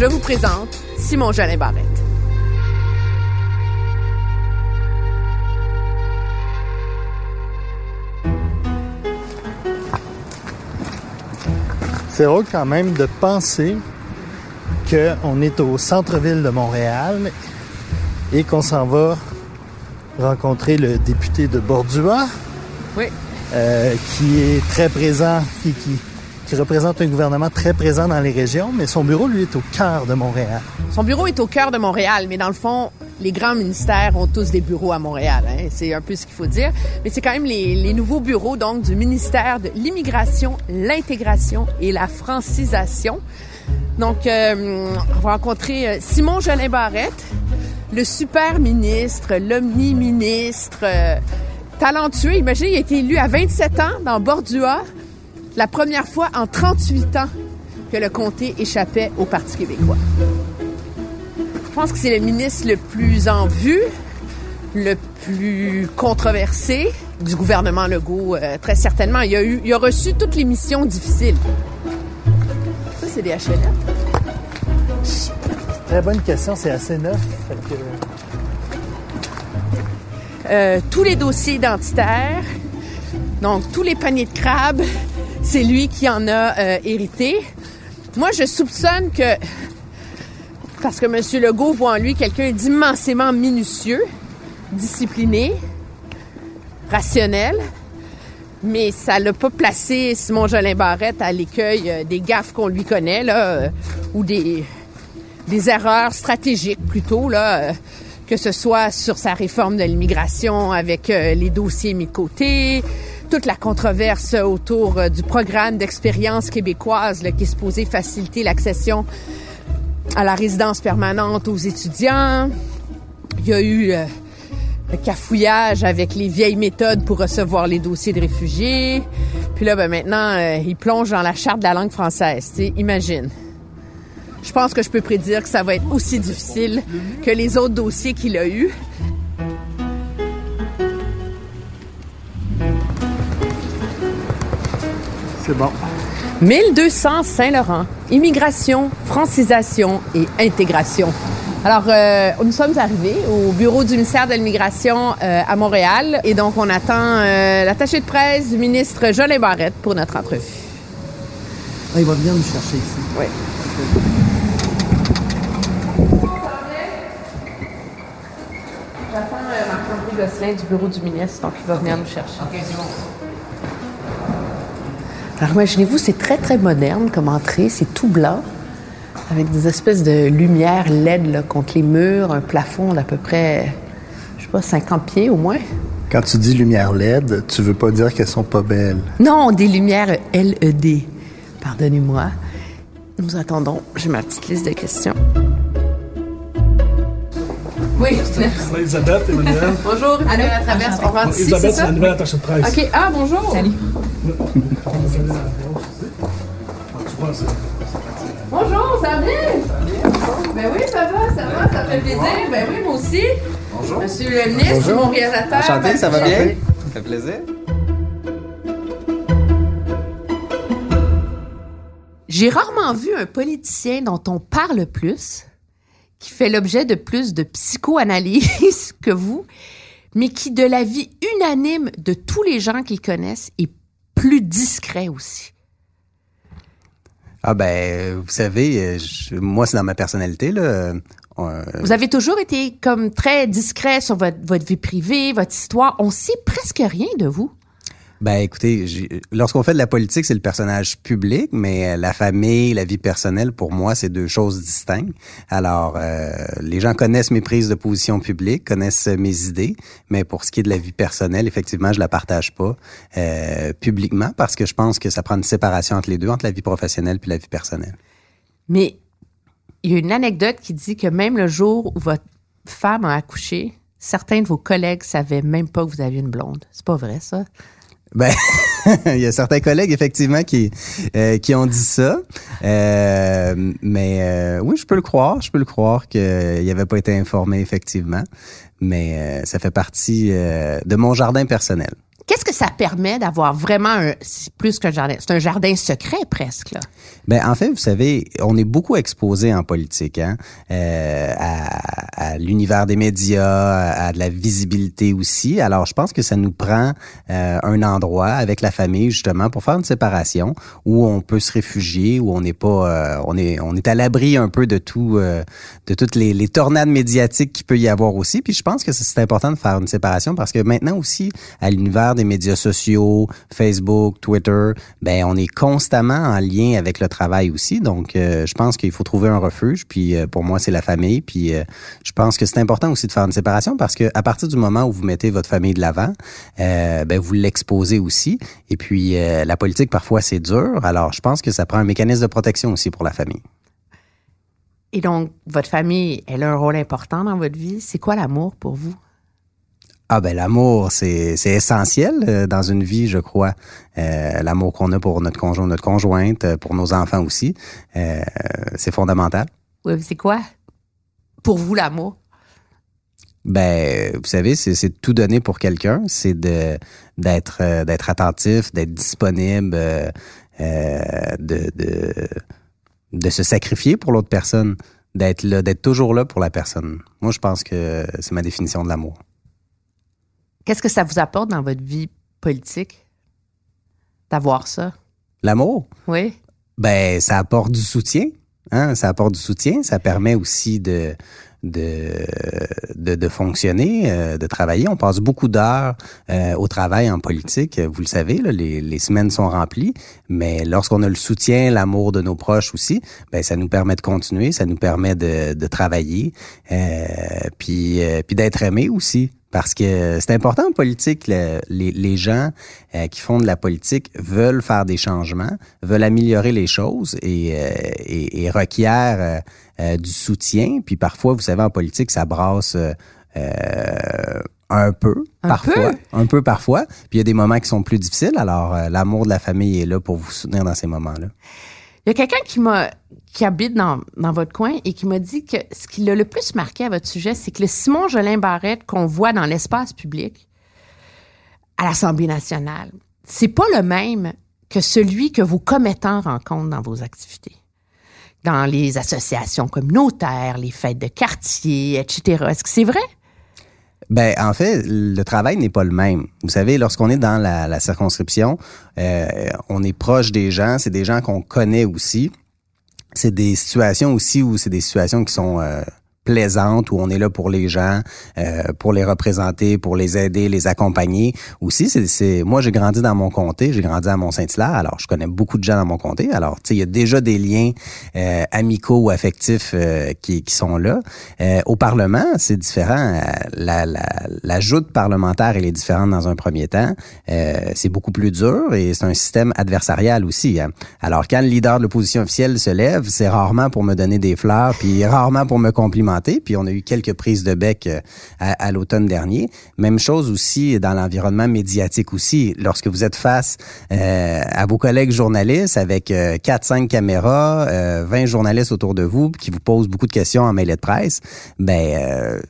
Je vous présente Simon Jolin Barrette. C'est drôle quand même de penser qu'on est au centre-ville de Montréal et qu'on s'en va rencontrer le député de Bordua, Oui. euh, qui est très présent, qui, qui, qui représente un gouvernement très présent dans les régions, mais son bureau, lui, est au cœur de Montréal. Son bureau est au cœur de Montréal, mais dans le fond, les grands ministères ont tous des bureaux à Montréal. Hein. C'est un peu ce qu'il faut dire. Mais c'est quand même les, nouveaux bureaux donc du ministère de l'immigration, l'intégration et la francisation. Donc, euh, on va rencontrer euh, Simon Jolin Barrette, le super ministre, l'omni-ministre, euh, talentueux. Imaginez, il a été élu à 27 ans dans Bordua, la première fois en 38 ans que le comté échappait au Parti québécois. Je pense que c'est le ministre le plus en vue, le plus controversé du gouvernement Legault, euh, très certainement. Il a, eu, il a reçu toutes les missions difficiles. Ça, c'est des HLM. Très bonne question, c'est assez neuf. fait que- Euh, tous les dossiers identitaires, donc tous les paniers de crabes, c'est lui qui en a euh, hérité. Moi, je soupçonne que, parce que M. Legault voit en lui quelqu'un d'immensément minutieux, discipliné, rationnel, mais ça l'a pas placé Simon Jolin Barrette à l'écueil euh, des gaffes qu'on lui connaît, là, euh, ou des, des erreurs stratégiques plutôt, là, que ce soit sur sa réforme de l'immigration avec les dossiers mis de côté, toute la controverse autour euh, du programme d'expérience québécoise qui est supposé faciliter l'accession à la résidence permanente aux étudiants. Il y a eu euh, le cafouillage avec les vieilles méthodes pour recevoir les dossiers de réfugiés. Puis là, ben maintenant, euh, il plonge dans la charte de la langue française. Tu sais, imagine. Je pense que je peux prédire que ça va être aussi difficile que les autres dossiers qu'il a eus. C'est bon. 1200 Saint-Laurent. Immigration, francisation et intégration. Alors, euh, nous sommes arrivés au bureau du ministère de l'Immigration euh, à Montréal et donc on attend euh, l'attaché de presse du ministre Jolin Barrette pour notre entrevue. Ah, il va venir nous chercher ici. Oui. J'attends Marc-André Gosselin du bureau du ministre, donc il va venir nous chercher. Alors imaginez-vous, c'est très très moderne comme entrée, c'est tout blanc, avec des espèces de lumière LED là, contre les murs, un plafond d'à peu près, je sais pas, 50 pieds au moins. Quand tu dis lumière LED, tu veux pas dire qu'elles sont pas belles. Non, des lumières LED. Pardonnez-moi. Nous attendons. J'ai ma petite liste de questions. Oui, Elisabeth, Emmanuel. bonjour. Allô, à travers. On rentre ici, Elisabeth, c'est la nouvelle attachée de presse. OK. Ah, bonjour. Salut. Bonjour, ça va bien? Ben oui, ça va, ça va, ça fait plaisir. Ben oui, moi aussi. Bonjour. Monsieur le ministre, mon réalisateur. Enchanté, ça va bien? Ça fait plaisir. J'ai rarement vu un politicien dont on parle plus, qui fait l'objet de plus de psychoanalyse que vous, mais qui, de la vie unanime de tous les gens qu'il connaissent, est plus discret aussi. Ah ben, vous savez, je- moi, c'est dans ma personnalité, là. Euh, Vous avez toujours été comme très discret sur votre, votre vie privée, votre histoire. On sait presque rien de vous. Ben écoutez, lorsqu'on fait de la politique, c'est le personnage public, mais euh, la famille, la vie personnelle, pour moi, c'est deux choses distinctes. Alors, euh, les gens connaissent mes prises de position publiques, connaissent euh, mes idées, mais pour ce qui est de la vie personnelle, effectivement, je la partage pas euh, publiquement parce que je pense que ça prend une séparation entre les deux, entre la vie professionnelle puis la vie personnelle. Mais il y a une anecdote qui dit que même le jour où votre femme a accouché, certains de vos collègues savaient même pas que vous aviez une blonde. C'est pas vrai, ça? Ben, il y a certains collègues effectivement qui euh, qui ont dit ça, euh, mais euh, oui, je peux le croire, je peux le croire qu'il avait pas été informé effectivement, mais euh, ça fait partie euh, de mon jardin personnel. Qu'est-ce que ça permet d'avoir vraiment un, plus qu'un jardin, c'est un jardin secret presque, là? Ben en fait, vous savez, on est beaucoup exposé en politique, hein, euh, à, l'univers des médias, à, de la visibilité aussi. Alors, je pense que ça nous prend euh, un endroit avec la famille justement pour faire une séparation où on peut se réfugier, où on n'est pas, euh, on est, on est à l'abri un peu de tout, de toutes les, les tornades médiatiques qu'il peut y avoir aussi. Puis je pense que c'est important de faire une séparation parce que maintenant aussi à l'univers des médias sociaux, Facebook, Twitter, ben on est constamment en lien avec le travail aussi. Donc, euh, je pense qu'il faut trouver un refuge. Puis, euh, pour moi, c'est la famille. Puis, euh, je pense que c'est important aussi de faire une séparation parce que à partir du moment où vous mettez votre famille de l'avant, ben vous l'exposez aussi. Et puis, la politique parfois c'est dur. Alors, je pense que ça prend un mécanisme de protection aussi pour la famille. Et donc, votre famille, elle a un rôle important dans votre vie. C'est quoi l'amour pour vous? Ah ben l'amour, c'est essentiel euh, dans une vie, je crois. Euh, l'amour qu'on a pour notre conjoint, notre conjointe, euh, pour nos enfants aussi, euh, c'est fondamental. Oui, c'est quoi? Pour vous l'amour? Ben, vous savez, c'est tout donner pour quelqu'un, c'est de d'être euh, d'être attentif, d'être disponible, de, de de se sacrifier pour l'autre personne, d'être là, d'être toujours là pour la personne. Moi, je pense que c'est ma définition de l'amour. Qu'est-ce que ça vous apporte dans votre vie politique d'avoir ça? L'amour? Oui. Ben, ça apporte du soutien. Hein? Ça apporte du soutien. Ça permet aussi de, de, de, de fonctionner, euh, de travailler. On passe beaucoup d'heures euh, au travail en politique. Vous le savez, là, les, les semaines sont remplies. Mais lorsqu'on a le soutien, l'amour de nos proches aussi, ben, ça nous permet de continuer. Ça nous permet de, de travailler. Euh, puis, puis d'être aimé aussi. Parce que c'est important en politique, le, les, les, gens euh, qui font de la politique veulent faire des changements, veulent améliorer les choses et, euh, et, et requièrent euh, du soutien. Puis parfois, vous savez, en politique, ça brasse un peu, Un parfois, peu? un peu parfois. Puis il y a des moments qui sont plus difficiles. Alors, l'amour de la famille est là pour vous soutenir dans ces moments-là. Il y a quelqu'un qui m'a qui habite dans, dans votre coin et qui m'a dit que ce qui l'a le plus marqué à votre sujet, c'est que le Simon Jolin Barrette qu'on voit dans l'espace public à l'Assemblée nationale, c'est pas le même que celui que vos commettants rencontrent dans vos activités. Dans les associations communautaires, les fêtes de quartier, etc. Est-ce que c'est vrai? Ben, en fait, le travail n'est pas le même. Vous savez, lorsqu'on est dans la, circonscription, euh, on est proche des gens, c'est des gens qu'on connaît aussi. C'est des situations aussi où c'est des situations qui sont euh, plaisante où on est là pour les gens, euh, pour les représenter, pour les aider, les accompagner. Aussi, c'est, moi j'ai grandi dans mon comté, j'ai grandi à Mont-Saint-Hilaire, alors je connais beaucoup de gens dans mon comté. Alors, tu sais, il y a déjà des liens euh, amicaux ou affectifs euh, qui, qui sont là. Euh, au Parlement, c'est différent. Euh, la, la, la joute parlementaire, elle est différente dans un premier temps. Euh, c'est beaucoup plus dur et c'est un système adversarial aussi. Hein. Alors, quand le leader de l'opposition officielle se lève, c'est rarement pour me donner des fleurs, puis rarement pour me complimenter puis on a eu quelques prises de bec à, à l'automne dernier. Même chose aussi dans l'environnement médiatique aussi. Lorsque vous êtes face euh, à vos collègues journalistes avec euh, 4-5 caméras, euh, 20 journalistes autour de vous qui vous posent beaucoup de questions en mêlée de presse, ben euh,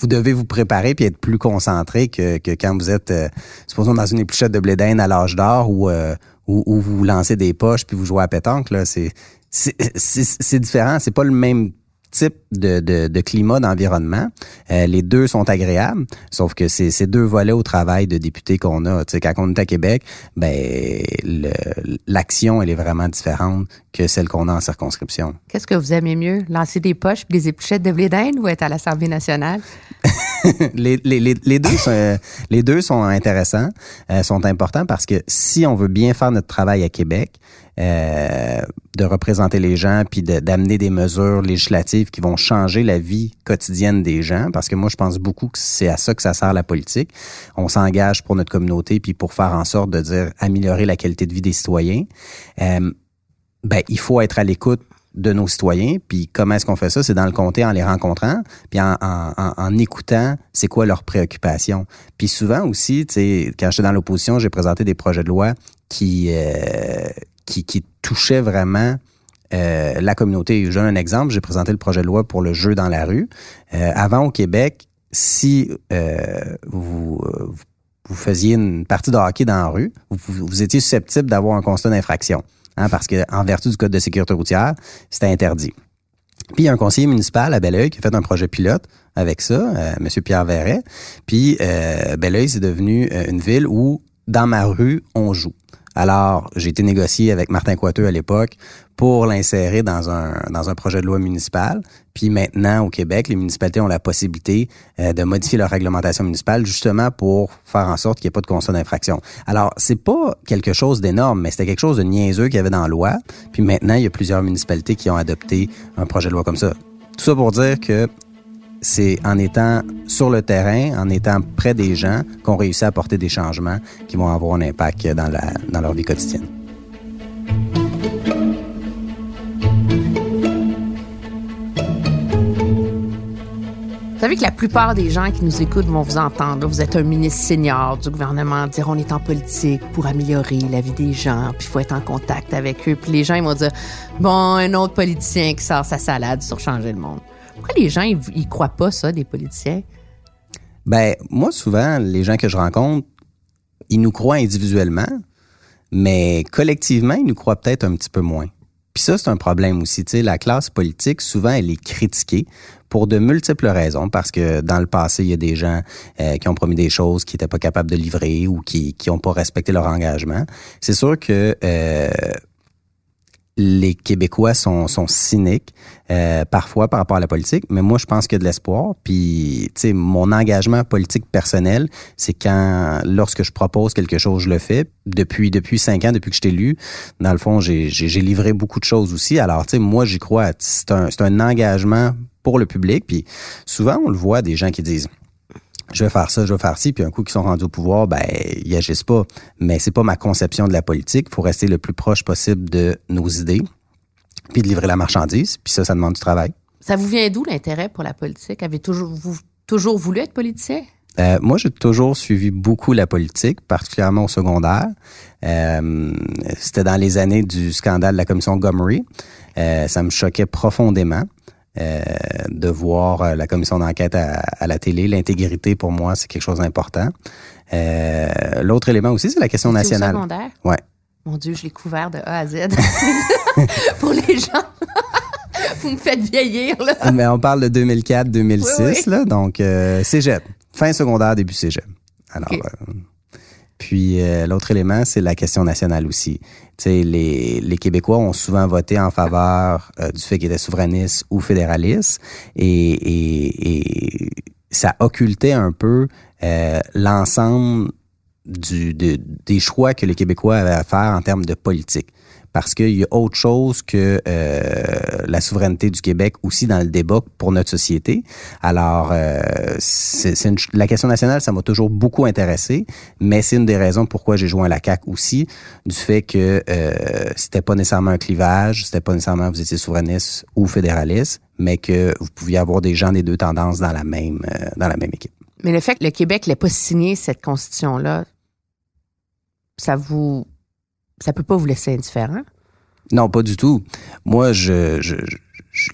vous devez vous préparer puis être plus concentré que, que quand vous êtes euh, supposons dans une épluchette de blé à l'âge d'or euh, où, vous lancez des poches puis vous jouez à pétanque là c'est c'est différent c'est pas le même type de, de, de climat, d'environnement. Euh, les deux sont agréables, sauf que c'est ces deux volets au travail de député qu'on a. Tu sais, quand on est à Québec, ben l'action, elle est vraiment différente que celle qu'on a en circonscription. Qu'est-ce que vous aimez mieux, lancer des poches des épluchettes de blé d'Inde ou être à l'Assemblée nationale? les, les, les, les, deux sont, euh, les deux sont intéressants, euh, sont importants parce que si on veut bien faire notre travail à Québec, euh, de représenter les gens puis d'amener des mesures législatives qui vont changer la vie quotidienne des gens parce que moi je pense beaucoup que c'est à ça que ça sert la politique. On s'engage pour notre communauté puis pour faire en sorte de dire améliorer la qualité de vie des citoyens. Euh, ben il faut être à l'écoute de nos citoyens. Puis comment est-ce qu'on fait ça? C'est dans le comté en les rencontrant, puis en, en, en écoutant c'est quoi leurs préoccupations. Puis souvent aussi, quand j'étais dans l'opposition, j'ai présenté des projets de loi qui, euh, qui, qui touchaient vraiment euh, la communauté. Je donne un exemple, j'ai présenté le projet de loi pour le jeu dans la rue. Euh, avant au Québec, si euh, vous, vous faisiez une partie de hockey dans la rue, vous, vous étiez susceptible d'avoir un constat d'infraction. Hein, parce que en vertu du Code de sécurité routière, c'était interdit. Puis il y a un conseiller municipal à Belleuil qui a fait un projet pilote avec ça, euh, M. Pierre Verret. Puis euh, Belleuil, c'est devenu euh, une ville où, dans ma rue, on joue. Alors, j'ai été négocié avec Martin Coiteux à l'époque pour l'insérer dans un, projet de loi municipal. Puis maintenant, au Québec, les municipalités ont la possibilité euh, de modifier leur réglementation municipale justement pour faire en sorte qu'il n'y ait pas de constat d'infraction. Alors, c'est pas quelque chose d'énorme, mais c'était quelque chose de niaiseux qu'il y avait dans la loi. Puis maintenant, il y a plusieurs municipalités qui ont adopté un projet de loi comme ça. Tout ça pour dire que c'est en étant sur le terrain, en étant près des gens, qu'on réussit à apporter des changements qui vont avoir un impact dans, la, dans leur vie quotidienne. Vous savez que la plupart des gens qui nous écoutent vont vous entendre. Vous êtes un ministre senior du gouvernement, dire on est en politique pour améliorer la vie des gens, puis il faut être en contact avec eux. Puis les gens ils vont dire bon, un autre politicien qui sort sa salade sur changer le monde. Pourquoi les gens ils, ils croient pas ça des politiciens? Ben moi souvent les gens que je rencontre, ils nous croient individuellement, mais collectivement ils nous croient peut-être un petit peu moins. Puis ça, c'est un problème aussi. La classe politique, souvent, elle est critiquée pour de multiples raisons, parce que dans le passé, il y a des gens euh, qui ont promis des choses qui n'étaient pas capables de livrer ou qui n'ont pas respecté leur engagement. C'est sûr que euh, les Québécois sont, sont cyniques euh, parfois par rapport à la politique, mais moi je pense qu'il y a de l'espoir. Puis, tu sais, mon engagement politique personnel, c'est quand, lorsque je propose quelque chose, je le fais. Depuis depuis cinq ans, depuis que je t'ai lu, dans le fond, j'ai livré beaucoup de choses aussi. Alors, tu sais, moi j'y crois. C'est un c'est un engagement pour le public. Puis souvent on le voit des gens qui disent je vais faire ça, je vais faire ci, puis un coup qu'ils sont rendus au pouvoir, ben ils agissent pas. Mais c'est pas ma conception de la politique. Il faut rester le plus proche possible de nos idées, puis de livrer la marchandise. Puis ça, ça demande du travail. Ça vous vient d'où l'intérêt pour la politique? Avez toujours vous toujours voulu être politicien? Euh, moi, j'ai toujours suivi beaucoup la politique, particulièrement au secondaire. Euh, C'était dans les années du scandale de la commission Gomery. Euh, ça me choquait profondément. Euh, de voir euh, la commission d'enquête à, à, la télé. L'intégrité, pour moi, c'est quelque chose d'important. Euh, L'autre élément aussi, c'est la question nationale. Au secondaire? Ouais. Mon Dieu, je l'ai couvert de A à Z. pour les gens. Vous me faites vieillir, là. Mais on parle de 2004-2006, oui, oui. là. Donc, euh, cégep. Fin secondaire, début cégep. Alors, okay. Puis euh, l'autre élément, c'est la question nationale aussi. les, les Québécois ont souvent voté en faveur euh, du fait qu'ils étaient souverainistes ou fédéralistes et, et, et ça occultait un peu euh, l'ensemble des choix que les Québécois avaient à faire en termes de politique parce qu'il y a autre chose que euh, la souveraineté du Québec aussi dans le débat pour notre société. Alors, euh, c'est, une, la question nationale, ça m'a toujours beaucoup intéressé, mais c'est une des raisons pourquoi j'ai joint la CAC aussi, du fait que euh, c'était pas nécessairement un clivage, c'était pas nécessairement vous étiez souverainiste ou fédéraliste, mais que vous pouviez avoir des gens des deux tendances dans la même euh, dans la même équipe. Mais le fait que le Québec n'ait pas signé cette constitution-là, ça vous ça peut pas vous laisser indifférent? Non, pas du tout. Moi, je,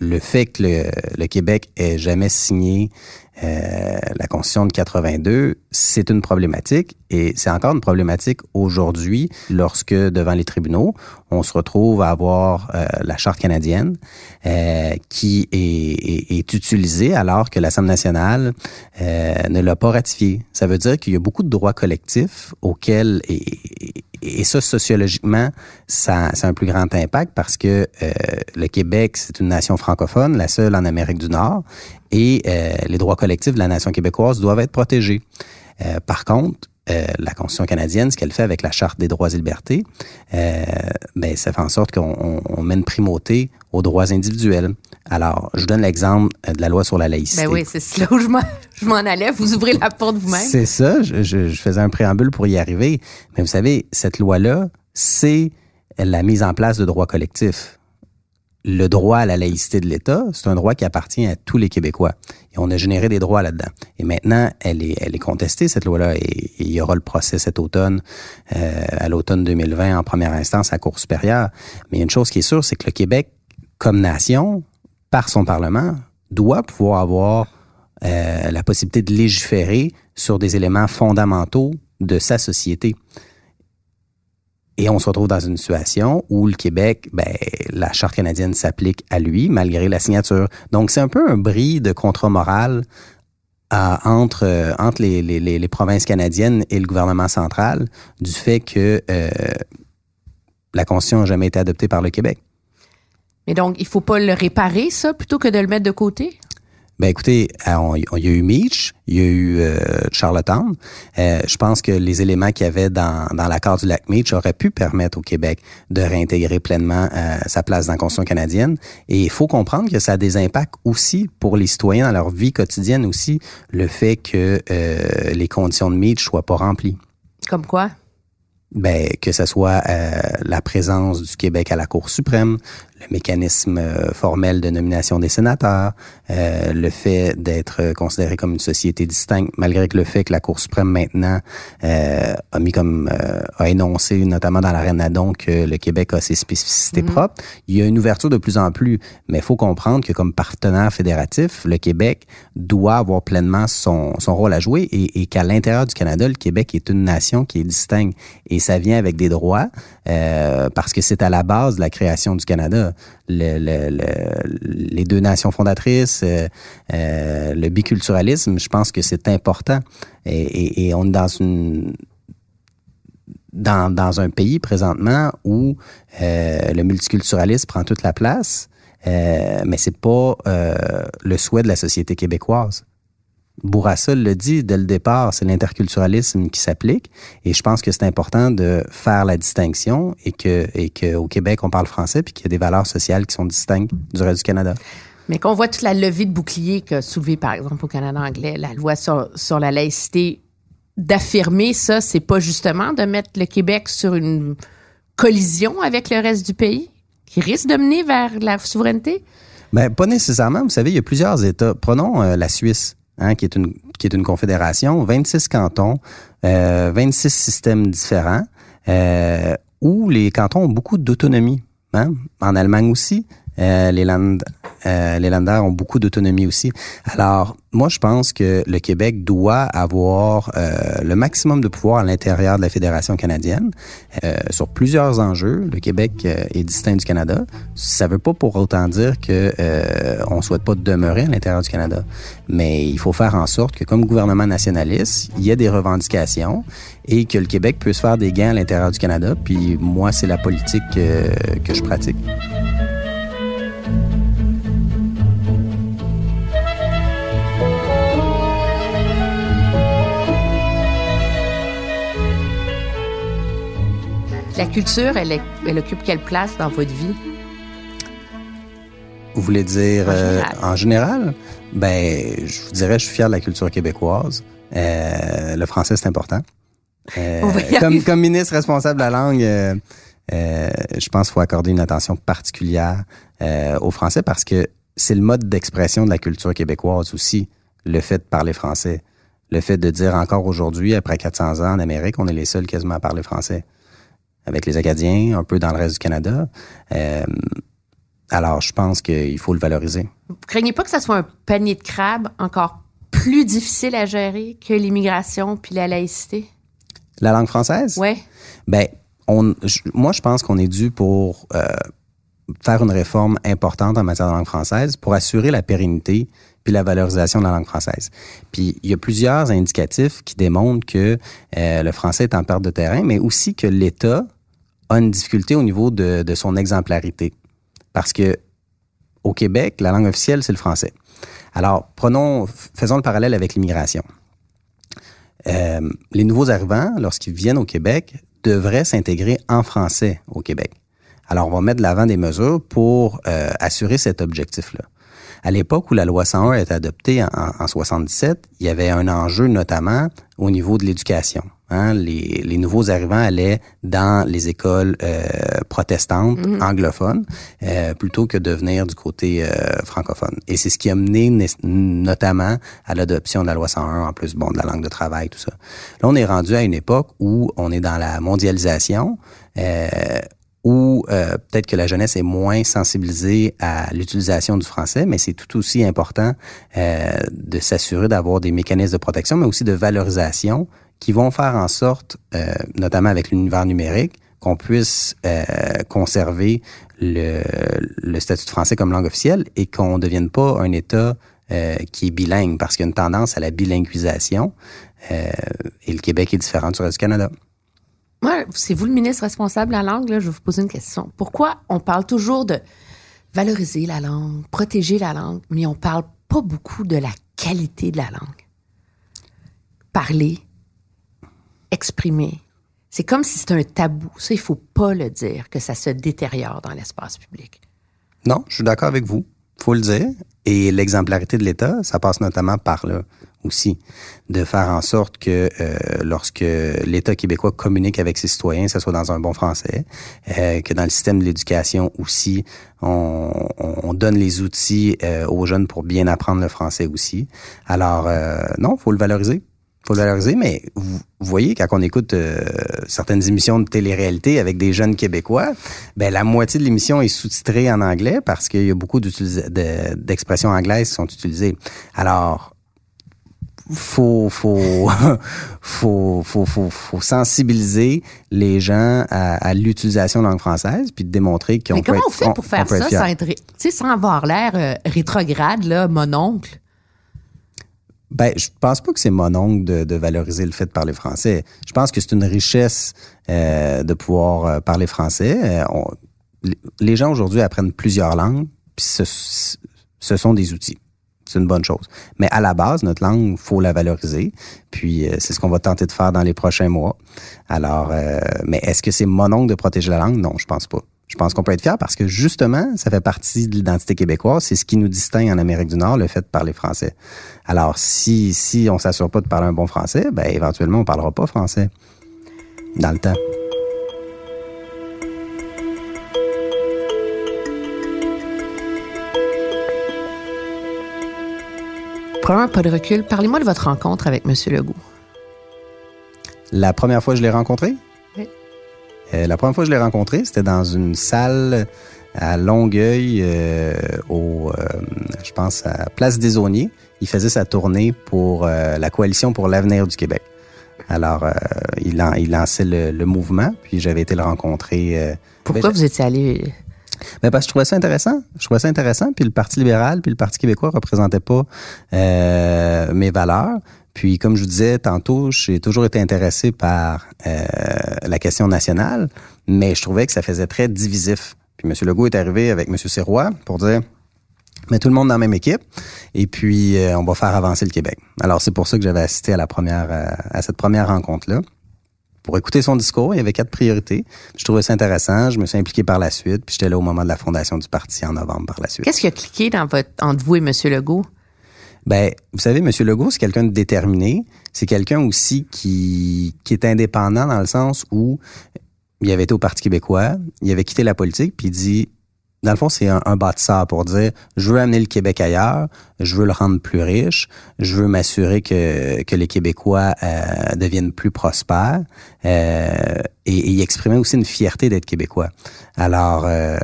le fait que le, Québec ait jamais signé euh, la Constitution de 82, c'est une problématique et c'est encore une problématique aujourd'hui lorsque devant les tribunaux, on se retrouve à avoir euh, la Charte canadienne euh, qui est, utilisée alors que l'Assemblée nationale ne l'a pas ratifiée. Ça veut dire qu'il y a beaucoup de droits collectifs auxquels ça, sociologiquement, ça, a un plus grand impact parce que euh, le Québec, c'est une nation francophone, la seule en Amérique du Nord, et euh, les droits collectifs de la nation québécoise doivent être protégés. Euh, par contre, la Constitution canadienne, ce qu'elle fait avec la Charte des droits et libertés, ben, ça fait en sorte qu'on on met une primauté aux droits individuels. Alors, je vous donne l'exemple de la loi sur la laïcité. Ben oui, c'est là où je m'en allais. Vous ouvrez la porte vous-même. C'est ça. Je, je, je, faisais un préambule pour y arriver. Mais vous savez, cette loi-là, c'est la mise en place de droits collectifs. le droit à la laïcité de l'État, c'est un droit qui appartient à tous les Québécois. Et on a généré des droits là-dedans. Et maintenant, elle est, elle est contestée, cette loi-là, et, il y aura le procès cet automne, euh, à l'automne 2020, en première instance, à Cour supérieure. Mais une chose qui est sûre, c'est que le Québec, comme nation, par son Parlement, doit pouvoir avoir euh, la possibilité de légiférer sur des éléments fondamentaux de sa société. Et on se retrouve dans une situation où le Québec, ben, la charte canadienne s'applique à lui malgré la signature. Donc c'est un peu un bris de contrat moral entre euh, entre les, les, les, provinces canadiennes et le gouvernement central du fait que euh, la Constitution n'a jamais été adoptée par le Québec. Mais donc, il faut pas le réparer, ça, plutôt que de le mettre de côté? Ben écoutez, euh, il y a eu Meach, il y a eu euh, Charlottetown. Euh, je pense que les éléments qu'il y avait dans, dans l'accord du lac Meach auraient pu permettre au Québec de réintégrer pleinement euh, sa place dans la Constitution canadienne. Et il faut comprendre que ça a des impacts aussi pour les citoyens dans leur vie quotidienne aussi, le fait que les conditions de Meach soient pas remplies. Comme quoi? Ben, que ce soit la présence du Québec à la Cour suprême, le mécanisme euh, formel de nomination des sénateurs, euh, le fait d'être considéré comme une société distincte, malgré que le fait que la Cour suprême maintenant euh, a mis comme euh, a énoncé notamment dans l'arène Nadon que le Québec a ses spécificités mm-hmm. propres. Il y a une ouverture de plus en plus, mais il faut comprendre que comme partenaire fédératif, le Québec doit avoir pleinement son, son rôle à jouer et, et qu'à l'intérieur du Canada, le Québec est une nation qui est distincte et ça vient avec des droits euh, parce que c'est à la base de la création du Canada les deux nations fondatrices, euh, euh, le biculturalisme, je pense que c'est important. Et, on est dans une dans, dans un pays présentement où euh, le multiculturalisme prend toute la place, mais c'est pas le souhait de la société québécoise. Bourassa le dit dès le départ, c'est l'interculturalisme qui s'applique. Et je pense que c'est important de faire la distinction et que, et qu'au Québec, on parle français puis qu'il y a des valeurs sociales qui sont distinctes du reste du Canada. Mais qu'on voit toute la levée de bouclier que soulevée, par exemple, au Canada anglais, la loi sur, sur la laïcité, d'affirmer ça, c'est pas justement de mettre le Québec sur une collision avec le reste du pays qui risque de mener vers la souveraineté? Ben, pas nécessairement. Vous savez, il y a plusieurs États. Prenons euh, la Suisse. Hein, qui est une qui est une confédération, 26 cantons, euh, 26 systèmes différents, euh, où les cantons ont beaucoup d'autonomie. Hein? En Allemagne aussi, euh, les, land, euh, les Länder ont beaucoup d'autonomie aussi. Alors, moi, je pense que le Québec doit avoir euh, le maximum de pouvoir à l'intérieur de la Fédération canadienne euh, sur plusieurs enjeux. Le Québec euh, est distinct du Canada. Ça ne veut pas pour autant dire que on souhaite pas demeurer à l'intérieur du Canada, mais il faut faire en sorte que, comme gouvernement nationaliste, il y ait des revendications et que le Québec puisse faire des gains à l'intérieur du Canada. Puis moi, c'est la politique que je pratique. La culture, elle, elle occupe quelle place dans votre vie? Vous voulez dire en général? Euh, Ben, je vous dirais, je suis fier de la culture québécoise. Euh, le français, c'est important. Euh, comme, comme ministre responsable de la langue, euh, euh, je pense qu'il faut accorder une attention particulière au français parce que c'est le mode d'expression de la culture québécoise aussi, le fait de parler français. Le fait de dire encore aujourd'hui, après 400 ans en Amérique, on est les seuls quasiment à parler français avec les Acadiens, un peu dans le reste du Canada. Euh, alors, je pense qu'il faut le valoriser. Vous craignez pas que ça soit un panier de crabes encore plus difficile à gérer que l'immigration puis la laïcité? La langue française? Oui. Ben, moi, je pense qu'on est dû pour euh, faire une réforme importante en matière de langue française pour assurer la pérennité puis la valorisation de la langue française. Puis il y a plusieurs indicatifs qui démontrent que euh, le français est en perte de terrain, mais aussi que l'État a une difficulté au niveau de, son exemplarité. Parce que au Québec, la langue officielle, c'est le français. Alors, faisons le parallèle avec l'immigration. Euh, les nouveaux arrivants, lorsqu'ils viennent au Québec, devraient s'intégrer en français au Québec. Alors, on va mettre de l'avant des mesures pour euh, assurer cet objectif-là. À l'époque où la loi 101 est adoptée en, en 77, il y avait un enjeu notamment au niveau de l'éducation. Hein, les, les, nouveaux arrivants allaient dans les écoles euh, protestantes Mhm. anglophones euh, plutôt que de venir du côté euh, francophone. Et c'est ce qui a mené notamment à l'adoption de la loi 101, en plus bon de la langue de travail, tout ça. Là, on est rendu à une époque où on est dans la mondialisation. Euh, où euh, peut-être que la jeunesse est moins sensibilisée à l'utilisation du français, mais c'est tout aussi important euh, de s'assurer d'avoir des mécanismes de protection, mais aussi de valorisation qui vont faire en sorte, euh, notamment avec l'univers numérique, qu'on puisse euh, conserver le, statut de français comme langue officielle et qu'on ne devienne pas un État euh, qui est bilingue, parce qu'il y a une tendance à la bilinguisation et le Québec est différent du reste du Canada. Moi, c'est vous le ministre responsable de la langue, je vais vous poser une question. Pourquoi on parle toujours de valoriser la langue, protéger la langue, mais on parle pas beaucoup de la qualité de la langue? Parler, exprimer. C'est comme si c'était un tabou. Ça, il faut pas le dire, que ça se détériore dans l'espace public. Non, je suis d'accord avec vous. Faut le dire. Et l'exemplarité de l'État, ça passe notamment par là aussi, de faire en sorte que euh, lorsque l'État québécois communique avec ses citoyens, ce soit dans un bon français, euh, que dans le système de l'éducation aussi, on, on donne les outils euh, aux jeunes pour bien apprendre le français aussi. Alors, euh, non, faut le valoriser mais vous, voyez, quand on écoute euh, certaines émissions de télé-réalité avec des jeunes Québécois, ben la moitié de l'émission est sous-titrée en anglais parce qu'il y a beaucoup de- d'expressions anglaises qui sont utilisées. Alors, faut faut faut faut faut, faut sensibiliser les gens à, à l'utilisation de la langue française puis de démontrer qu'on Mais peut comment être- on fait pour faire ça sans, être, sans avoir l'air euh, rétrograde, là, mon oncle? Ben, je pense pas que c'est mon oncle de, de valoriser le fait de parler français. Je pense que c'est une richesse euh, de pouvoir euh, parler français. Euh, les gens aujourd'hui apprennent plusieurs langues, puis ce, ce sont des outils. C'est une bonne chose. Mais à la base, notre langue, faut la valoriser. Puis euh, c'est ce qu'on va tenter de faire dans les prochains mois. Alors, euh, mais est-ce que c'est mon oncle de protéger la langue? Non, je pense pas. Je pense qu'on peut être fier parce que justement, ça fait partie de l'identité québécoise. C'est ce qui nous distingue en Amérique du Nord, le fait de parler français. Alors, si, si on s'assure pas de parler un bon français, ben, éventuellement, on parlera pas français. Dans le temps. Prenons un pas de recul. Parlez-moi de votre rencontre avec M. Legault. La première fois que je l'ai rencontré? Euh, la première fois que je l'ai rencontré, c'était dans une salle à Longueuil, euh, au, euh, je pense, à Place des Auniers. Il faisait sa tournée pour la Coalition pour l'avenir du Québec. Alors, il, lan- il lançait le, le mouvement, puis j'avais été le rencontrer. Pourquoi ben, vous étiez allé... ben parce que je trouvais ça intéressant. Je trouvais ça intéressant. Puis le Parti libéral, puis le Parti québécois représentaient pas euh, mes valeurs. Puis comme je vous disais tantôt, j'ai toujours été intéressé par euh, la question nationale, mais je trouvais que ça faisait très divisif. Puis M. Legault est arrivé avec M. Sirois pour dire mets tout le monde dans la même équipe et puis euh, on va faire avancer le Québec. Alors c'est pour ça que j'avais assisté à la première euh, à cette première rencontre là pour écouter son discours. Il y avait quatre priorités. Je trouvais ça intéressant. Je me suis impliqué par la suite. Puis j'étais là au moment de la fondation du parti en novembre par la suite. Qu'est-ce qui a cliqué dans votre, entre vous et M. Legault? Ben, vous savez, M. Legault, c'est quelqu'un de déterminé. C'est quelqu'un aussi qui, qui est indépendant dans le sens où il avait été au Parti québécois, il avait quitté la politique, puis il dit, dans le fond, c'est un, un pour dire, je veux amener le Québec ailleurs, je veux le rendre plus riche, je veux m'assurer que, que les Québécois euh, deviennent plus prospères, euh, et, et il exprimait aussi une fierté d'être Québécois. Alors, euh,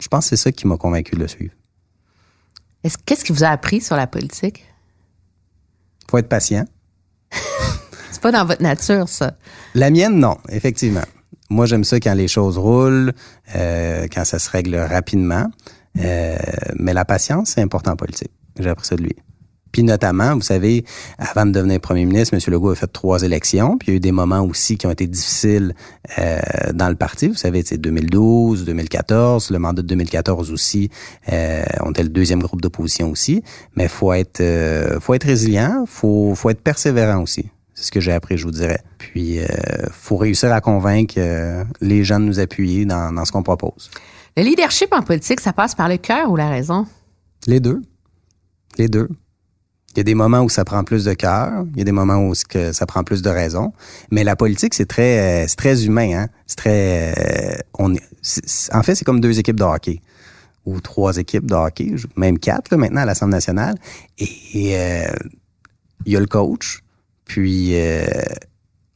je pense que c'est ça qui m'a convaincu de le suivre. Est-ce- Qu'est-ce qui vous a appris sur la politique? Faut être patient. C'est pas dans votre nature, ça. La mienne, non, effectivement. Moi, j'aime ça quand les choses roulent, euh, quand ça se règle rapidement. Euh, mais la patience, c'est important en politique. J'ai appris ça de lui. Puis notamment, vous savez, avant de devenir premier ministre, M. Legault a fait trois élections. Puis il y a eu des moments aussi qui ont été difficiles euh, dans le parti. Vous savez, c'est 2012, 2014, le mandat de 2014 aussi. Euh, on était le deuxième groupe d'opposition aussi. Mais faut être, euh, faut être résilient, faut, faut être persévérant aussi. C'est ce que j'ai appris, je vous dirais. Puis, euh, faut réussir à convaincre euh, les gens de nous appuyer dans, dans ce qu'on propose. Le leadership en politique, ça passe par le cœur ou la raison? Les deux. Les deux. Il y a des moments où ça prend plus de cœur, il y a des moments où ça prend plus de raison. Mais la politique, c'est très, c'est très humain. Hein? C'est très, on est, en fait, c'est comme deux équipes de hockey ou trois équipes de hockey, même quatre là, maintenant à l'Assemblée nationale. Et euh, il y a le coach, puis euh,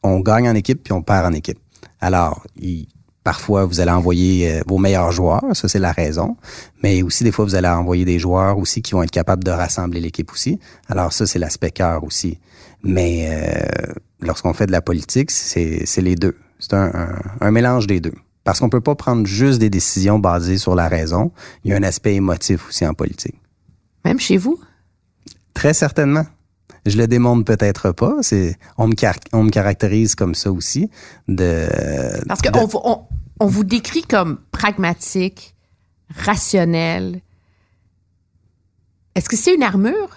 on gagne en équipe, puis on perd en équipe. Alors, il, Parfois, vous allez envoyer euh, vos meilleurs joueurs, ça c'est la raison. Mais aussi, des fois, vous allez envoyer des joueurs aussi qui vont être capables de rassembler l'équipe aussi. Alors ça, c'est l'aspect cœur aussi. Mais euh, lorsqu'on fait de la politique, c'est les deux. C'est un, un, mélange des deux. Parce qu'on peut pas prendre juste des décisions basées sur la raison. Il y a un aspect émotif aussi en politique. Même chez vous? Très certainement. Je le démontre peut-être pas. C'est on me, on me caractérise comme ça aussi. De parce qu'on on, on vous décrit comme pragmatique, rationnel. Est-ce que c'est une armure?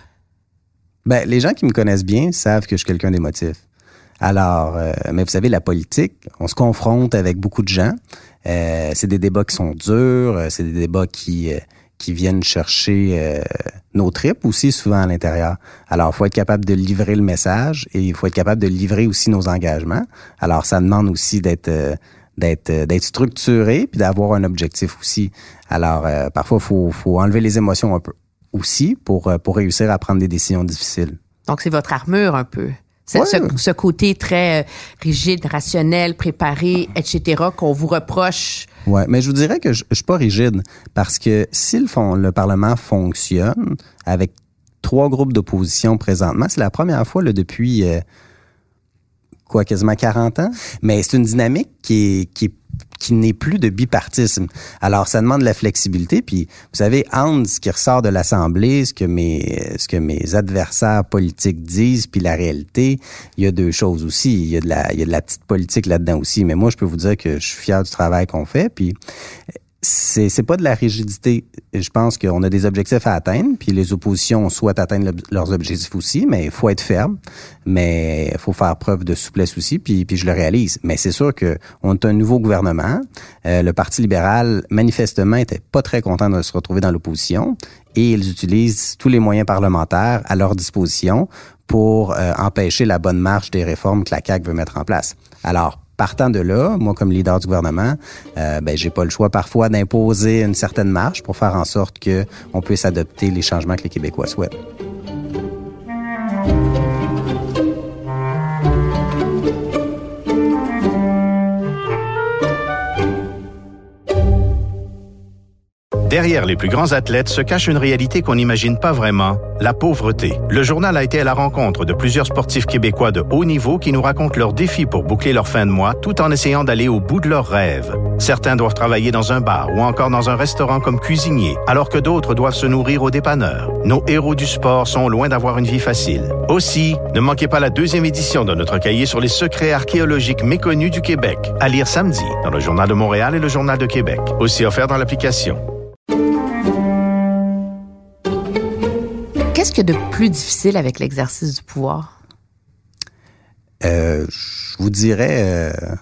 Ben, les gens qui me connaissent bien savent que je suis quelqu'un d'émotif. Alors, euh, mais vous savez, la politique, on se confronte avec beaucoup de gens. Euh, c'est des débats qui sont durs, euh, c'est des débats qui qui viennent chercher euh, nos tripes aussi souvent à l'intérieur. Alors, faut être capable de livrer le message et il faut être capable de livrer aussi nos engagements. Alors, ça demande aussi d'être euh, d'être euh, d'être structuré puis d'avoir un objectif aussi. Alors, parfois, faut faut enlever les émotions un peu aussi pour pour réussir à prendre des décisions difficiles. Donc, c'est votre armure un peu. Ce, ce, côté très rigide, rationnel, préparé, etc., qu'on vous reproche Ouais, mais je vous dirais que je, je suis pas rigide parce que si le, fond, le Parlement fonctionne avec trois groupes d'opposition présentement, c'est la première fois là, depuis euh, quoi, quasiment 40 ans, mais c'est une dynamique qui est, qui qui n'est plus de bipartisme. Alors, ça demande de la flexibilité. Puis, vous savez, Hans, ce qui ressort de l'Assemblée, ce que mes, ce que mes adversaires politiques disent, puis la réalité, il y a deux choses aussi. Il y a de la, il y a de la petite politique là-dedans aussi. Mais moi, je peux vous dire que je suis fier du travail qu'on fait. Puis, c'est c'est pas de la rigidité. Je pense qu'on a des objectifs à atteindre, puis les oppositions souhaitent atteindre leurs objectifs aussi, mais il faut être ferme, mais il faut faire preuve de souplesse aussi, puis, je le réalise. Mais c'est sûr que on est un nouveau gouvernement. Euh, le Parti libéral, manifestement, était pas très content de se retrouver dans l'opposition, et ils utilisent tous les moyens parlementaires à leur disposition pour euh, empêcher la bonne marche des réformes que la CAQ veut mettre en place. Alors, Partant de là, moi comme leader du gouvernement, euh, ben j'ai pas le choix parfois d'imposer une certaine marche pour faire en sorte que on puisse adopter les changements que les Québécois souhaitent. Derrière les plus grands athlètes se cache une réalité qu'on n'imagine pas vraiment, la pauvreté. Le journal a été à la rencontre de plusieurs sportifs québécois de haut niveau qui nous racontent leurs défis pour boucler leur fin de mois tout en essayant d'aller au bout de leurs rêves. Certains doivent travailler dans un bar ou encore dans un restaurant comme cuisinier, alors que d'autres doivent se nourrir au dépanneur. Nos héros du sport sont loin d'avoir une vie facile. Aussi, ne manquez pas la deuxième édition de notre cahier sur les secrets archéologiques méconnus du Québec, à lire samedi dans le Journal de Montréal et le Journal de Québec, aussi offert dans l'application. Qu'est-ce qu'il y a de plus difficile avec l'exercice du pouvoir? Euh, je vous dirais, euh,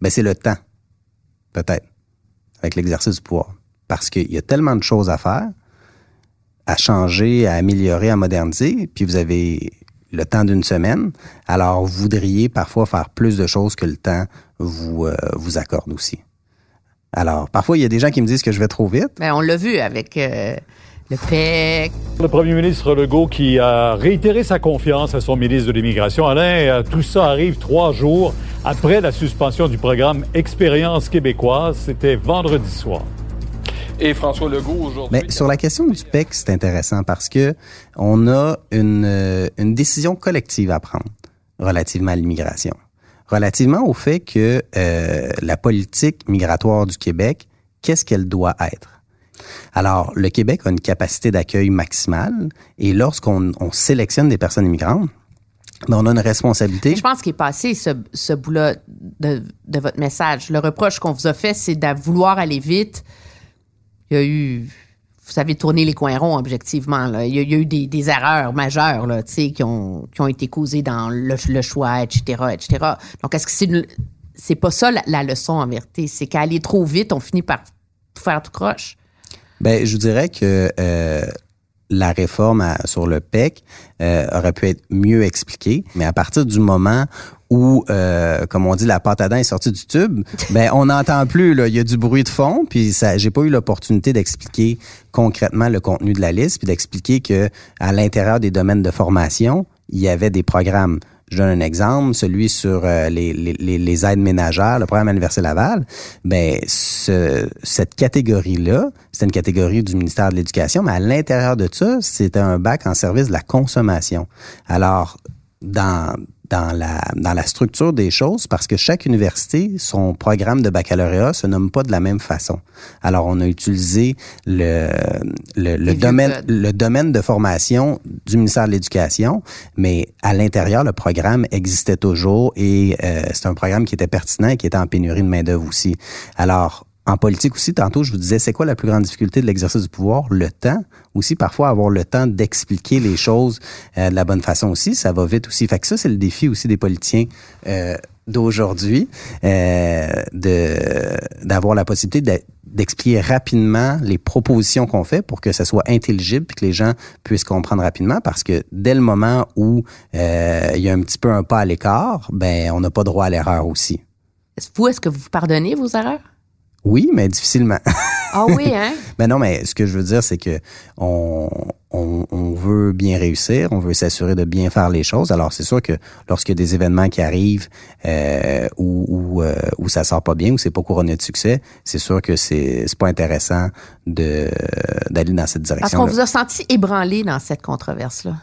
ben c'est le temps, peut-être, avec l'exercice du pouvoir. Parce qu'il y a tellement de choses à faire, à changer, à améliorer, à moderniser, puis vous avez le temps d'une semaine. Alors, vous voudriez parfois faire plus de choses que le temps vous, euh, vous accorde aussi. Alors, parfois, il y a des gens qui me disent que je vais trop vite. Ben, on l'a vu avec le PEC. Le premier ministre Legault qui a réitéré sa confiance à son ministre de l'Immigration. Alain, euh, tout ça arrive trois jours après la suspension du programme Expérience québécoise. C'était vendredi soir. Et François Legault aujourd'hui. Mais sur la question du PEC, c'est intéressant parce que on a une, euh, une décision collective à prendre relativement à l'immigration. Relativement au fait que euh, la politique migratoire du Québec, qu'est-ce qu'elle doit être? Alors, le Québec a une capacité d'accueil maximale et lorsqu'on sélectionne des personnes immigrantes, ben, on a une responsabilité. Je pense qu'il est passé ce, bout-là de, votre message. Le reproche qu'on vous a fait, c'est de vouloir aller vite. Il y a eu vous avez tourné les coins ronds objectivement. Il, y a, eu des, erreurs majeures qui, ont, qui ont été causées dans le, choix, etc., etc. Donc, est-ce que c'est pas ça la, la, leçon en vérité? C'est qu'à aller trop vite, on finit par faire tout croche? Ben, je vous dirais que euh, la réforme sur le PEC euh, aurait pu être mieux expliquée, mais à partir du moment où, euh, comme on dit, la pâte à dents est sortie du tube, ben on n'entend plus. Là, il y a du bruit de fond, puis ça, j'ai pas eu l'opportunité d'expliquer concrètement le contenu de la liste, puis d'expliquer que à l'intérieur des domaines de formation, il y avait des programmes. Je donne un exemple, celui sur euh, les, les, aides ménagères, le programme Anniversaire Laval. Ben, ce, cette catégorie-là, c'est une catégorie du ministère de l'Éducation, mais à l'intérieur de ça, c'était un bac en service de la consommation. Alors, dans, dans la, dans la structure des choses parce que chaque université, son programme de baccalauréat se nomme pas de la même façon. Alors, on a utilisé le, le, le domaine, le domaine de formation du ministère de l'Éducation, mais à l'intérieur, le programme existait toujours et euh, c'est un programme qui était pertinent et qui était en pénurie de main-d'œuvre aussi. Alors, en politique aussi, tantôt, je vous disais, c'est quoi la plus grande difficulté de l'exercice du pouvoir? Le temps. Aussi, parfois, avoir le temps d'expliquer les choses euh, de la bonne façon aussi, ça va vite aussi. Fait que ça, c'est le défi aussi des politiciens euh, d'aujourd'hui, euh, d'avoir la possibilité d'expliquer rapidement les propositions qu'on fait pour que ça soit intelligible et que les gens puissent comprendre rapidement parce que dès le moment où euh, il y a un petit peu un pas à l'écart, ben on n'a pas droit à l'erreur aussi. Vous, est-ce que vous pardonnez vos erreurs? Oui, mais difficilement. Ah oui, hein? mais non, mais ce que je veux dire, c'est que on, on, on, veut bien réussir, on veut s'assurer de bien faire les choses. Alors, c'est sûr que lorsqu'il y a des événements qui arrivent euh, où, où, euh, où, ça sort pas bien, où c'est pas couronné de succès, c'est sûr que c'est c'est pas intéressant de d'aller dans cette direction. Parce qu'on vous a senti ébranlé dans cette controverse-là.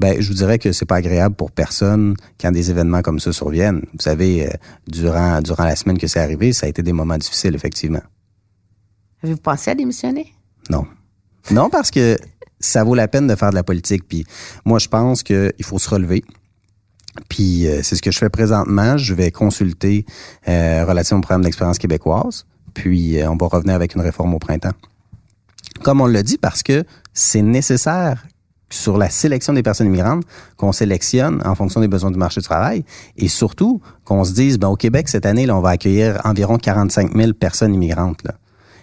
Ben, je vous dirais que c'est pas agréable pour personne quand des événements comme ça surviennent. Vous savez, euh, durant durant la semaine que c'est arrivé, ça a été des moments difficiles, effectivement. Avez-vous pensé à démissionner? Non. Non, parce que ça vaut la peine de faire de la politique. Puis moi, je pense qu'il faut se relever. Puis euh, c'est ce que je fais présentement. Je vais consulter euh, relativement au programme d'expérience québécoise. Puis euh, on va revenir avec une réforme au printemps. Comme on l'a dit, parce que c'est nécessaire sur la sélection des personnes immigrantes, qu'on sélectionne en fonction des besoins du marché du travail et surtout qu'on se dise, ben, au Québec, cette année, là, on va accueillir environ 45 000 personnes immigrantes.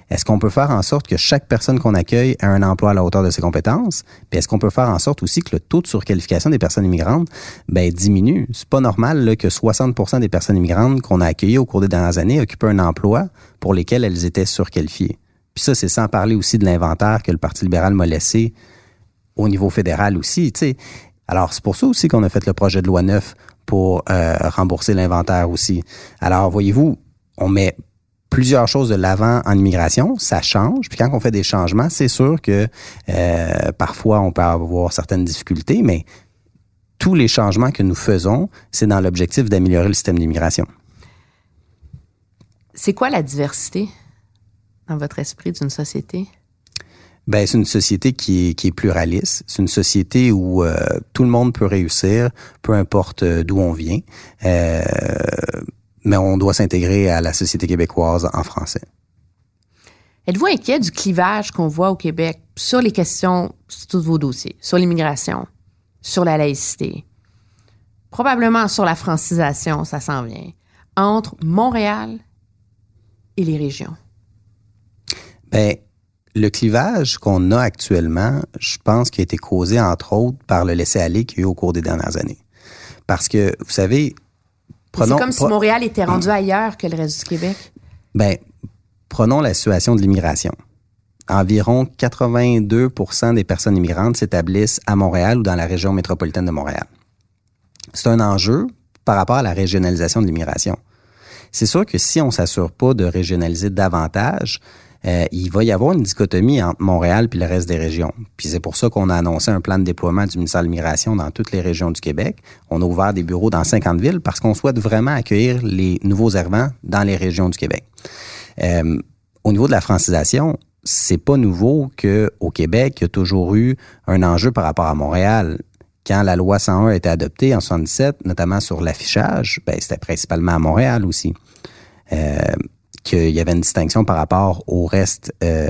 Est-ce qu'on peut faire en sorte que chaque personne qu'on accueille ait un emploi à la hauteur de ses compétences? Puis est-ce qu'on peut faire en sorte aussi que le taux de surqualification des personnes immigrantes ben, diminue? C'est pas normal que 60% des personnes immigrantes qu'on a accueillies au cours des dernières années occupent un emploi pour lesquels elles étaient surqualifiées. Puis ça, c'est sans parler aussi de l'inventaire que le Parti libéral m'a laissé au niveau fédéral aussi. Alors, c'est pour ça aussi qu'on a fait le projet de loi 9 pour euh, rembourser l'inventaire aussi. Alors, voyez-vous, on met plusieurs choses de l'avant en immigration, ça change. Puis quand on fait des changements, c'est sûr que euh, parfois on peut avoir certaines difficultés, mais tous les changements que nous faisons, c'est dans l'objectif d'améliorer le système d'immigration. C'est quoi la diversité dans votre esprit d'une société? Ben, c'est une société qui est, qui est pluraliste. C'est une société où euh, tout le monde peut réussir, peu importe euh, d'où on vient. Euh, mais on doit s'intégrer à la société québécoise en français. Êtes-vous inquiet du clivage qu'on voit au Québec sur les questions, sur tous vos dossiers, sur l'immigration, sur la laïcité, probablement sur la francisation, ça s'en vient, entre Montréal et les régions? Ben, le clivage qu'on a actuellement, je pense qu'il a été causé, entre autres, par le laisser-aller qu'il y a eu au cours des dernières années. Parce que, vous savez, prenons... C'est comme si Montréal était rendu ailleurs que le reste du Québec. Ben, prenons la situation de l'immigration. Environ 82% des personnes immigrantes s'établissent à Montréal ou dans la région métropolitaine de Montréal. C'est un enjeu par rapport à la régionalisation de l'immigration. C'est sûr que si on s'assure pas de régionaliser davantage, euh, il va y avoir une dichotomie entre Montréal puis le reste des régions. Puis c'est pour ça qu'on a annoncé un plan de déploiement du ministère de l'Immigration dans toutes les régions du Québec. On a ouvert des bureaux dans 50 villes parce qu'on souhaite vraiment accueillir les nouveaux arrivants dans les régions du Québec. Euh, au niveau de la francisation, c'est pas nouveau que au Québec, il y a toujours eu un enjeu par rapport à Montréal quand la loi 101 a été adoptée en 77, notamment sur l'affichage, ben, c'était principalement à Montréal aussi. Euh, qu'il y avait une distinction par rapport au reste euh,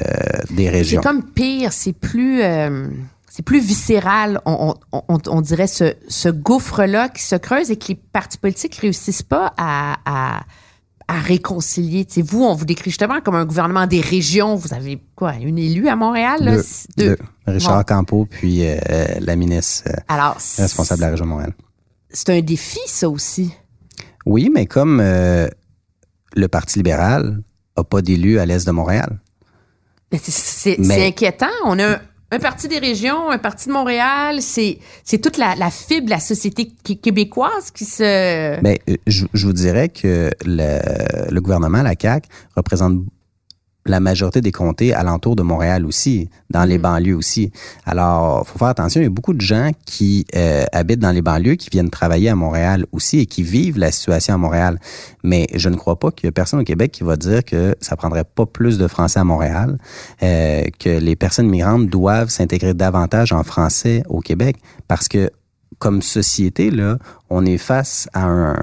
des régions. C'est comme pire, c'est plus euh, c'est plus viscéral, on, on, on dirait ce, ce gouffre-là qui se creuse et que les partis politiques réussissent pas à, à, à réconcilier? T'sais, vous, on vous décrit justement comme un gouvernement des régions. Vous avez quoi, une élue à Montréal? Là? Deux. Deux. Richard bon. Campeau, puis euh, la ministre euh, Alors, responsable de la région de Montréal. C'est un défi, ça aussi. Oui, mais comme euh, le Parti libéral n'a pas d'élu à l'est de Montréal. C'est inquiétant. On a un, un, parti des régions, un parti de Montréal. C'est toute la, la, fibre de la société québécoise qui se... Mais je, je vous dirais que le, le gouvernement, la CAQ, représente la majorité des comtés alentour de Montréal aussi, dans les banlieues aussi. Alors, faut faire attention, il y a beaucoup de gens qui euh, habitent dans les banlieues, qui viennent travailler à Montréal aussi et qui vivent la situation à Montréal. Mais je ne crois pas qu'il y ait personne au Québec qui va dire que ça prendrait pas plus de français à Montréal, euh, que les personnes migrantes doivent s'intégrer davantage en français au Québec, parce que comme société, là, on est face à un,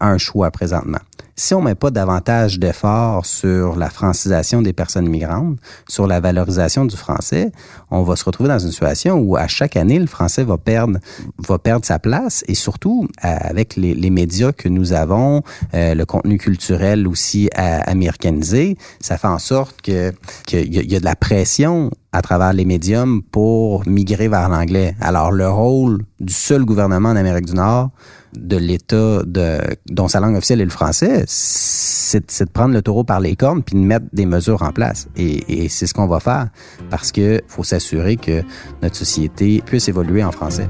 un choix présentement si on met pas davantage d'efforts sur la francisation des personnes migrantes, sur la valorisation du français, on va se retrouver dans une situation où à chaque année, le français va perdre, va perdre sa place et surtout avec les, médias que nous avons, euh, le contenu culturel aussi américanisé, ça fait en sorte que y, y, a de la pression à travers les médiums pour migrer vers l'anglais. Alors le rôle du seul gouvernement en Amérique du Nord, de l'État de, dont sa langue officielle est le français, c'est de prendre le taureau par les cornes puis de mettre des mesures en place. Et, et c'est ce qu'on va faire parce que faut s'assurer que notre société puisse évoluer en français.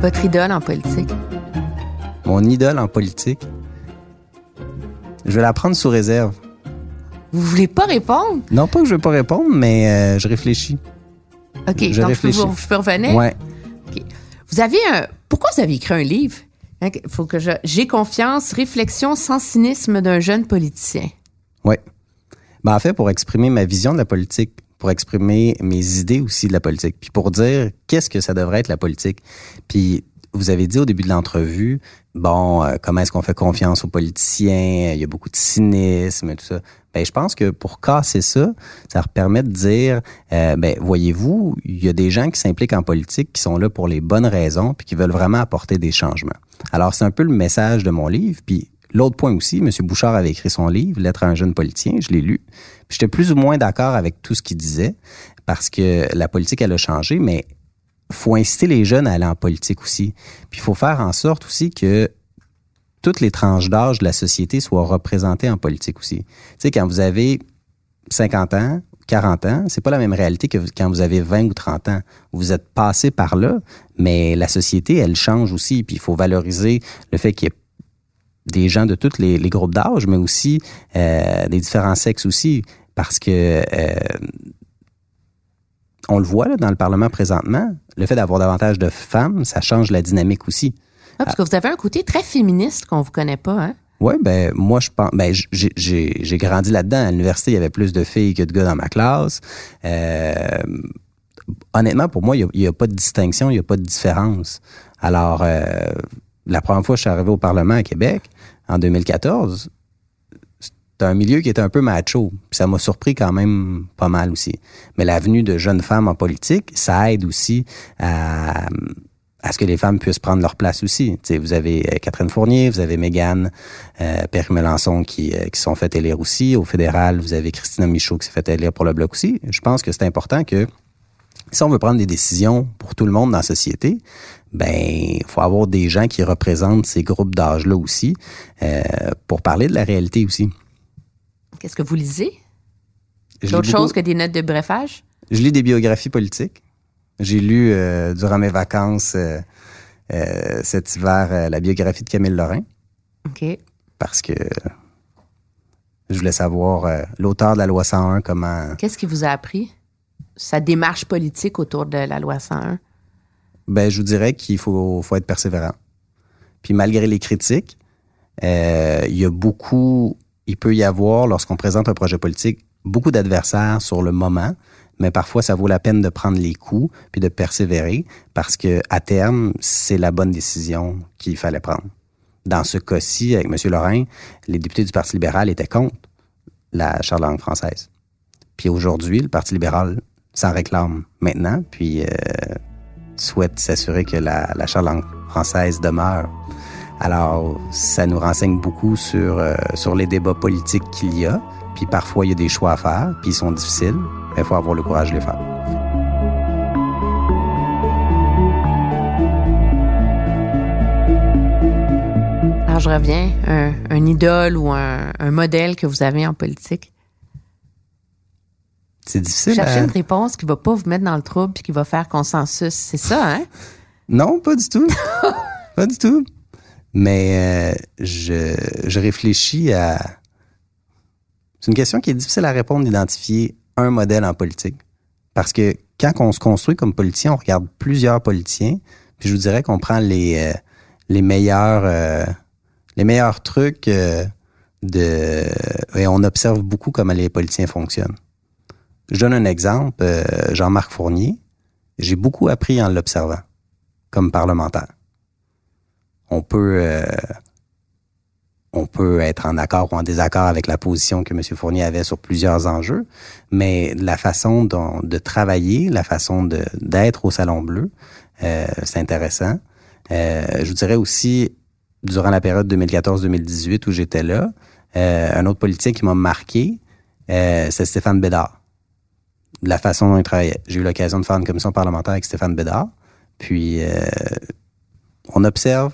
Votre idole en politique? Mon idole en politique? Je vais la prendre sous réserve. Vous voulez pas répondre? Non, pas que je veux pas répondre, mais euh, je réfléchis. OK, je donc réfléchis. Je, peux, je peux revenir? Ouais. OK. Vous avez un... Pourquoi vous avez écrit un livre? Il hein, faut que je... J'ai confiance, réflexion sans cynisme d'un jeune politicien. Oui. Ben, en fait, pour exprimer ma vision de la politique, pour exprimer mes idées aussi de la politique, puis pour dire qu'est-ce que ça devrait être la politique. Puis vous avez dit au début de l'entrevue, bon, euh, comment est-ce qu'on fait confiance aux politiciens, il y a beaucoup de cynisme, tout ça. Ben, je pense que pour casser ça, ça permet de dire, euh, ben, voyez-vous, il y a des gens qui s'impliquent en politique qui sont là pour les bonnes raisons puis qui veulent vraiment apporter des changements. Alors, c'est un peu le message de mon livre. Puis l'autre point aussi, M. Bouchard avait écrit son livre, Lettre à un jeune politicien, je l'ai lu. Puis j'étais plus ou moins d'accord avec tout ce qu'il disait parce que la politique, elle a changé, mais faut inciter les jeunes à aller en politique aussi. Puis il faut faire en sorte aussi que toutes les tranches d'âge de la société soient représentées en politique aussi. Tu sais, quand vous avez 50 ans, 40 ans, c'est pas la même réalité que quand vous avez 20 ou 30 ans. Vous êtes passé par là, mais la société, elle change aussi. Puis il faut valoriser le fait qu'il y ait des gens de tous les, groupes d'âge, mais aussi euh, des différents sexes aussi, parce que euh, on le voit là, dans le Parlement présentement, le fait d'avoir davantage de femmes, ça change la dynamique aussi. Ah, parce que vous avez un côté très féministe qu'on vous connaît pas, hein? Oui, ben moi je pense, ben j'ai grandi là-dedans. À l'université, il y avait plus de filles que de gars dans ma classe. Euh, honnêtement, pour moi, il n'y a, pas de distinction, il n'y a pas de différence. Alors, euh, la première fois que je suis arrivé au Parlement à Québec, en 2014, c'était un milieu qui était un peu macho. Puis ça m'a surpris quand même pas mal aussi. Mais l'avenue de jeunes femmes en politique, ça aide aussi à à ce que les femmes puissent prendre leur place aussi. sais, vous avez euh, Catherine Fournier, vous avez Mégane euh, Perry Melançon qui, euh, qui sont fait élire aussi. Au fédéral, vous avez Christina Michaud qui s'est fait élire pour le Bloc aussi. Je pense que c'est important que si on veut prendre des décisions pour tout le monde dans la société, ben il faut avoir des gens qui représentent ces groupes d'âge-là aussi euh, pour parler de la réalité aussi. Qu'est-ce que vous lisez? D'autres choses que des notes de brefage? Je lis des biographies politiques. J'ai lu euh, durant mes vacances euh, euh, cet hiver la biographie de Camille Lorrain. OK. Parce que je voulais savoir l'auteur de la loi 101 comment. Qu'est-ce qui vous a appris? Sa démarche politique autour de la loi 101? Ben, je vous dirais qu'il faut, faut être persévérant. Puis malgré les critiques, il y a beaucoup, il peut y avoir, lorsqu'on présente un projet politique, beaucoup d'adversaires sur le moment, mais parfois ça vaut la peine de prendre les coups puis de persévérer parce que à terme, c'est la bonne décision qu'il fallait prendre. Dans ce cas-ci, avec M. Lorrain, les députés du Parti libéral étaient contre la charte langue française. Puis aujourd'hui, le Parti libéral s'en réclame maintenant, puis euh, souhaite s'assurer que la, la charte langue française demeure. Alors, ça nous renseigne beaucoup sur, euh, sur les débats politiques qu'il y a. Puis parfois, il y a des choix à faire, puis ils sont difficiles, mais il faut avoir le courage de les faire. Alors, je reviens, un, un idole ou un, un modèle que vous avez en politique? C'est difficile. Cherchez à- une réponse qui va pas vous mettre dans le trouble puis qui va faire consensus. C'est ça, hein? Non, pas du tout. pas du tout. Mais euh, je, je réfléchis à... C'est une question qui est difficile à répondre d'identifier un modèle en politique. Parce que quand on se construit comme politicien, on regarde plusieurs politiciens, puis je vous dirais qu'on prend les, euh, les meilleurs euh, les meilleurs trucs euh, de et on observe beaucoup comment les politiciens fonctionnent. Je donne un exemple, Jean-Marc Fournier. J'ai beaucoup appris en l'observant comme parlementaire. On peut on peut être en accord ou en désaccord avec la position que M. Fournier avait sur plusieurs enjeux, mais la façon dont, de travailler, la façon d'être au Salon Bleu, euh, c'est intéressant. Euh, je vous dirais aussi, durant la période 2014-2018 où j'étais là, euh, un autre politique qui m'a marqué, euh, c'est Stéphane Bédard. La façon dont il travaillait. J'ai eu l'occasion de faire une commission parlementaire avec Stéphane Bédard. Puis, euh, on observe,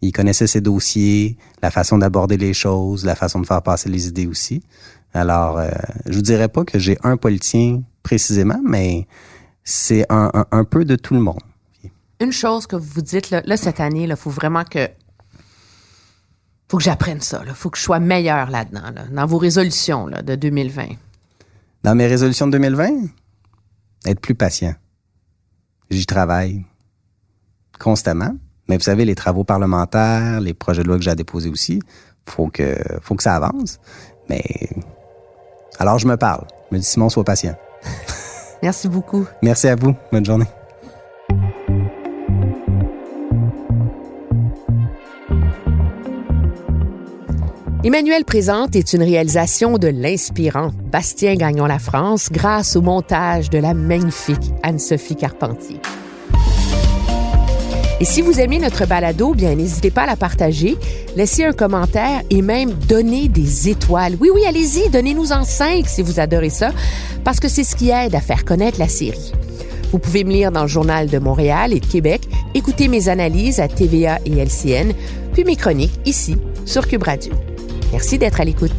il connaissait ses dossiers, la façon d'aborder les choses, la façon de faire passer les idées aussi. Alors, euh, je vous dirais pas que j'ai un politicien précisément, mais c'est un, un, un peu de tout le monde. Une chose que vous vous dites, là, là, cette année, il faut vraiment que. faut que j'apprenne ça. Il faut que je sois meilleur là-dedans, là, dans vos résolutions là, de 2020. Dans mes résolutions de 2020, être plus patient. J'y travaille constamment. Mais vous savez, les travaux parlementaires, les projets de loi que j'ai à déposer aussi, faut que, faut que ça avance. Mais alors je me parle. Je me dis Simon, sois patient. Merci beaucoup. Merci à vous. Bonne journée. Emmanuel Présente est une réalisation de l'inspirant Bastien Gagnon La France grâce au montage de la magnifique Anne-Sophie Carpentier. Et si vous aimez notre balado, bien n'hésitez pas à la partager, laissez un commentaire et même donner des étoiles. Oui, oui, allez-y, donnez-nous en cinq si vous adorez ça, parce que c'est ce qui aide à faire connaître la série. Vous pouvez me lire dans le Journal de Montréal et de Québec, écouter mes analyses à TVA et LCN, puis mes chroniques ici sur Cube Radio. Merci d'être à l'écoute.